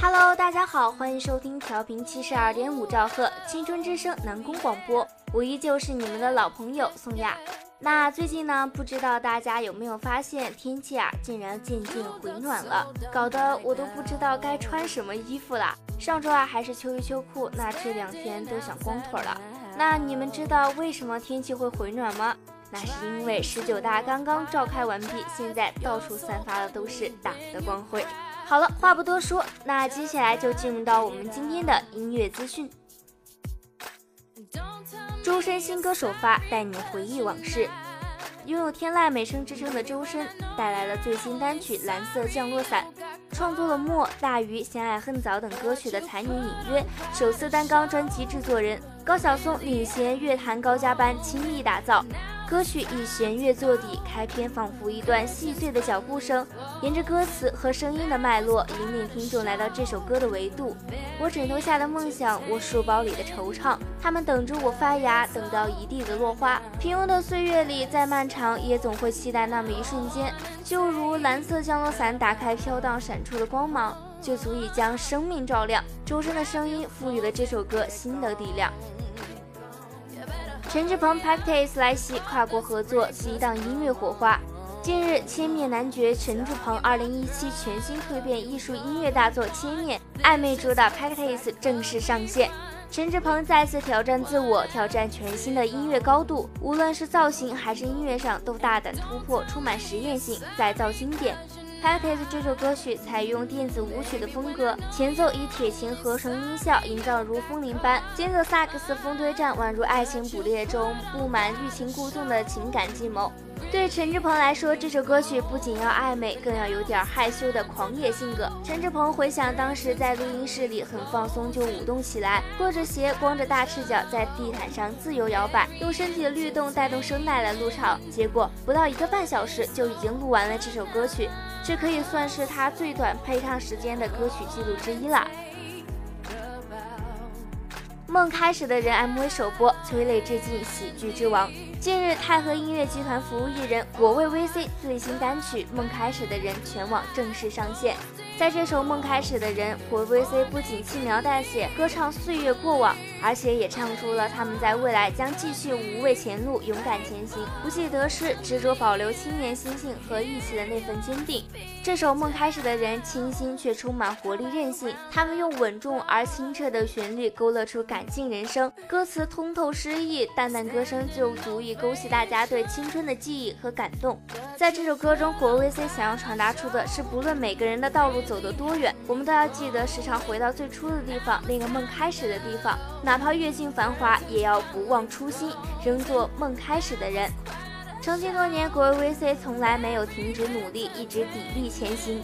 Hello，大家好，欢迎收听调频七十二点五兆赫青春之声南宫广播，我依旧是你们的老朋友宋亚。那最近呢，不知道大家有没有发现天气啊，竟然渐渐回暖了，搞得我都不知道该穿什么衣服了。上周啊还是秋衣秋裤，那这两天都想光腿了。那你们知道为什么天气会回暖吗？那是因为十九大刚刚召开完毕，现在到处散发的都是党的光辉。好了，话不多说，那接下来就进入到我们今天的音乐资讯。周深新歌首发，带你回忆往事。拥有天籁美声之称的周深带来了最新单曲《蓝色降落伞》，创作了《莫》《大鱼》《相爱恨早》等歌曲的才女隐约首次担纲专辑制作人，高晓松领衔乐坛高家班倾力打造。歌曲以弦乐作底，开篇仿佛一段细碎的脚步声，沿着歌词和声音的脉络，引领听众来到这首歌的维度。我枕头下的梦想，我书包里的惆怅，他们等着我发芽，等到一地的落花。平庸的岁月里，再漫长，也总会期待那么一瞬间，就如蓝色降落伞打开，飘荡闪出的光芒，就足以将生命照亮。周深的声音赋予了这首歌新的力量。陈志朋、p a c t a s 来袭，跨国合作激荡音乐火花。近日，千面男爵陈志朋2017全新蜕变艺术音乐大作《千面》，暧昧主打 p a c t a s 正式上线。陈志朋再次挑战自我，挑战全新的音乐高度，无论是造型还是音乐上，都大胆突破，充满实验性，再造经典。《Practice》这首歌曲采用电子舞曲的风格，前奏以铁琴合成音效营造如风铃般，间奏萨克斯风堆战宛如爱情捕猎中布满欲擒故纵的情感计谋。对陈志朋来说，这首歌曲不仅要暧昧，更要有点害羞的狂野性格。陈志朋回想当时在录音室里很放松就舞动起来，拖着鞋，光着大赤脚在地毯上自由摇摆，用身体的律动带动声带来录唱。结果不到一个半小时就已经录完了这首歌曲，这可以算是他最短配唱时间的歌曲记录之一了。梦开始的人 MV 首播，催泪致敬喜剧之王。近日，泰和音乐集团服务艺人果味 VC 最新单曲《梦开始的人》全网正式上线。在这首《梦开始的人》，果味 VC 不仅轻描淡写歌唱岁月过往，而且也唱出了他们在未来将继续无畏前路，勇敢前行，不计得失，执着保留青年心性和义气的那份坚定。这首《梦开始的人》清新却充满活力韧性，他们用稳重而清澈的旋律勾勒出感性人生，歌词通透诗意，淡淡歌声就足以。勾起大家对青春的记忆和感动。在这首歌中，火 VC 想要传达出的是，不论每个人的道路走走得多远，我们都要记得时常回到最初的地方，那个梦开始的地方。哪怕阅尽繁华，也要不忘初心，仍做梦开始的人。成绩多年，国威 VC 从来没有停止努力，一直砥砺前行。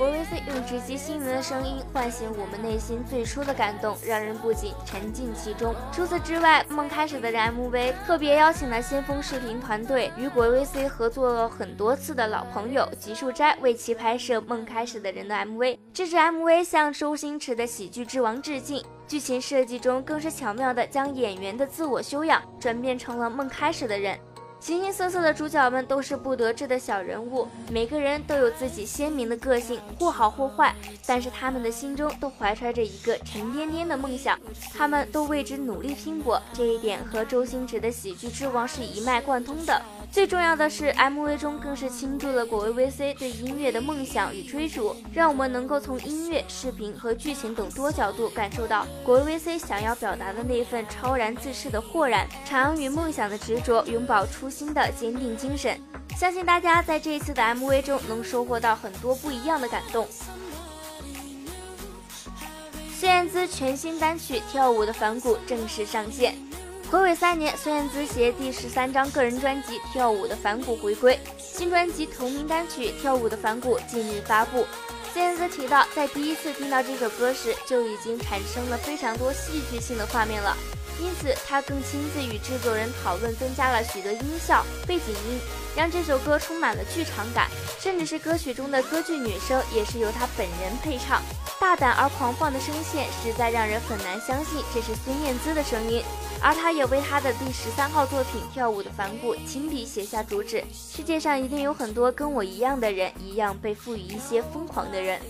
国 VC 用直击心灵的声音唤醒我们内心最初的感动，让人不仅沉浸其中。除此之外，梦开始的人 MV 特别邀请了先锋视频团队与国 VC 合作了很多次的老朋友吉树斋为其拍摄《梦开始的人》的 MV。这支 MV 向周星驰的喜剧之王致敬，剧情设计中更是巧妙地将演员的自我修养转变成了梦开始的人。形形色色的主角们都是不得志的小人物，每个人都有自己鲜明的个性，或好或坏，但是他们的心中都怀揣着一个沉甸甸的梦想，他们都为之努力拼搏，这一点和周星驰的喜剧之王是一脉贯通的。最重要的是，MV 中更是倾注了果味 VC 对音乐的梦想与追逐，让我们能够从音乐、视频和剧情等多角度感受到果味 VC 想要表达的那份超然自适的豁然、徜徉与梦想的执着、永葆初心的坚定精神。相信大家在这一次的 MV 中能收获到很多不一样的感动。孙燕姿全新单曲《跳舞的反骨》正式上线。回违三年，孙燕姿携第十三张个人专辑《跳舞的反骨》回归，新专辑同名单曲《跳舞的反骨》近日发布。孙燕姿提到，在第一次听到这首歌时，就已经产生了非常多戏剧性的画面了，因此他更亲自与制作人讨论，增加了许多音效、背景音，让这首歌充满了剧场感，甚至是歌曲中的歌剧女声也是由她本人配唱。大胆而狂放的声线，实在让人很难相信这是孙燕姿的声音。而他也为他的第十三号作品《跳舞的反骨》亲笔写下主旨：世界上一定有很多跟我一样的人，一样被赋予一些疯狂的人。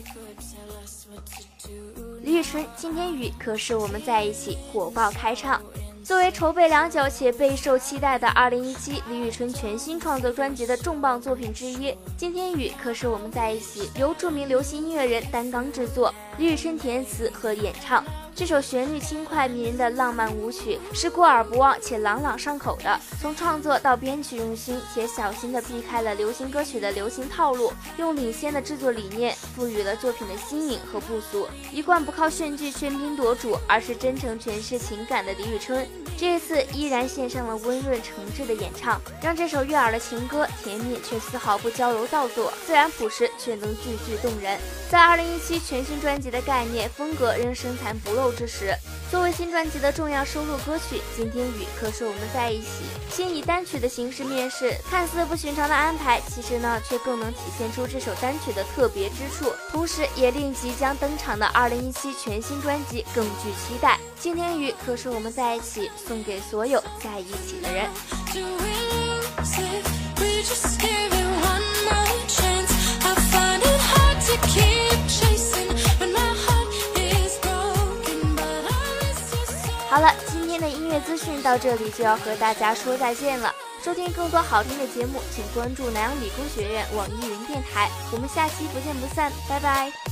李宇春金天与可是我们在一起火爆开唱。作为筹备良久且备受期待的2017李宇春全新创作专辑的重磅作品之一，《今天雨》可是我们在一起，由著名流行音乐人担纲制作，李宇春填词和演唱。这首旋律轻快迷人的浪漫舞曲是过耳不忘且朗朗上口的。从创作到编曲用心且小心地避开了流行歌曲的流行套路，用领先的制作理念赋予了作品的新颖和不俗。一贯不靠炫技喧宾夺主，而是真诚诠释情感的李宇春，这一次依然献上了温润诚挚的演唱，让这首悦耳的情歌甜蜜却丝毫不娇柔造作，自然朴实却能句句动人。在2017全新专辑的概念风格仍深藏不露。之时，作为新专辑的重要收录歌曲，《今天雨》可是我们在一起，先以单曲的形式面世，看似不寻常的安排，其实呢，却更能体现出这首单曲的特别之处，同时也令即将登场的2017全新专辑更具期待。《今天雨》可是我们在一起，送给所有在一起的人。好了，今天的音乐资讯到这里就要和大家说再见了。收听更多好听的节目，请关注南阳理工学院网易云电台。我们下期不见不散，拜拜。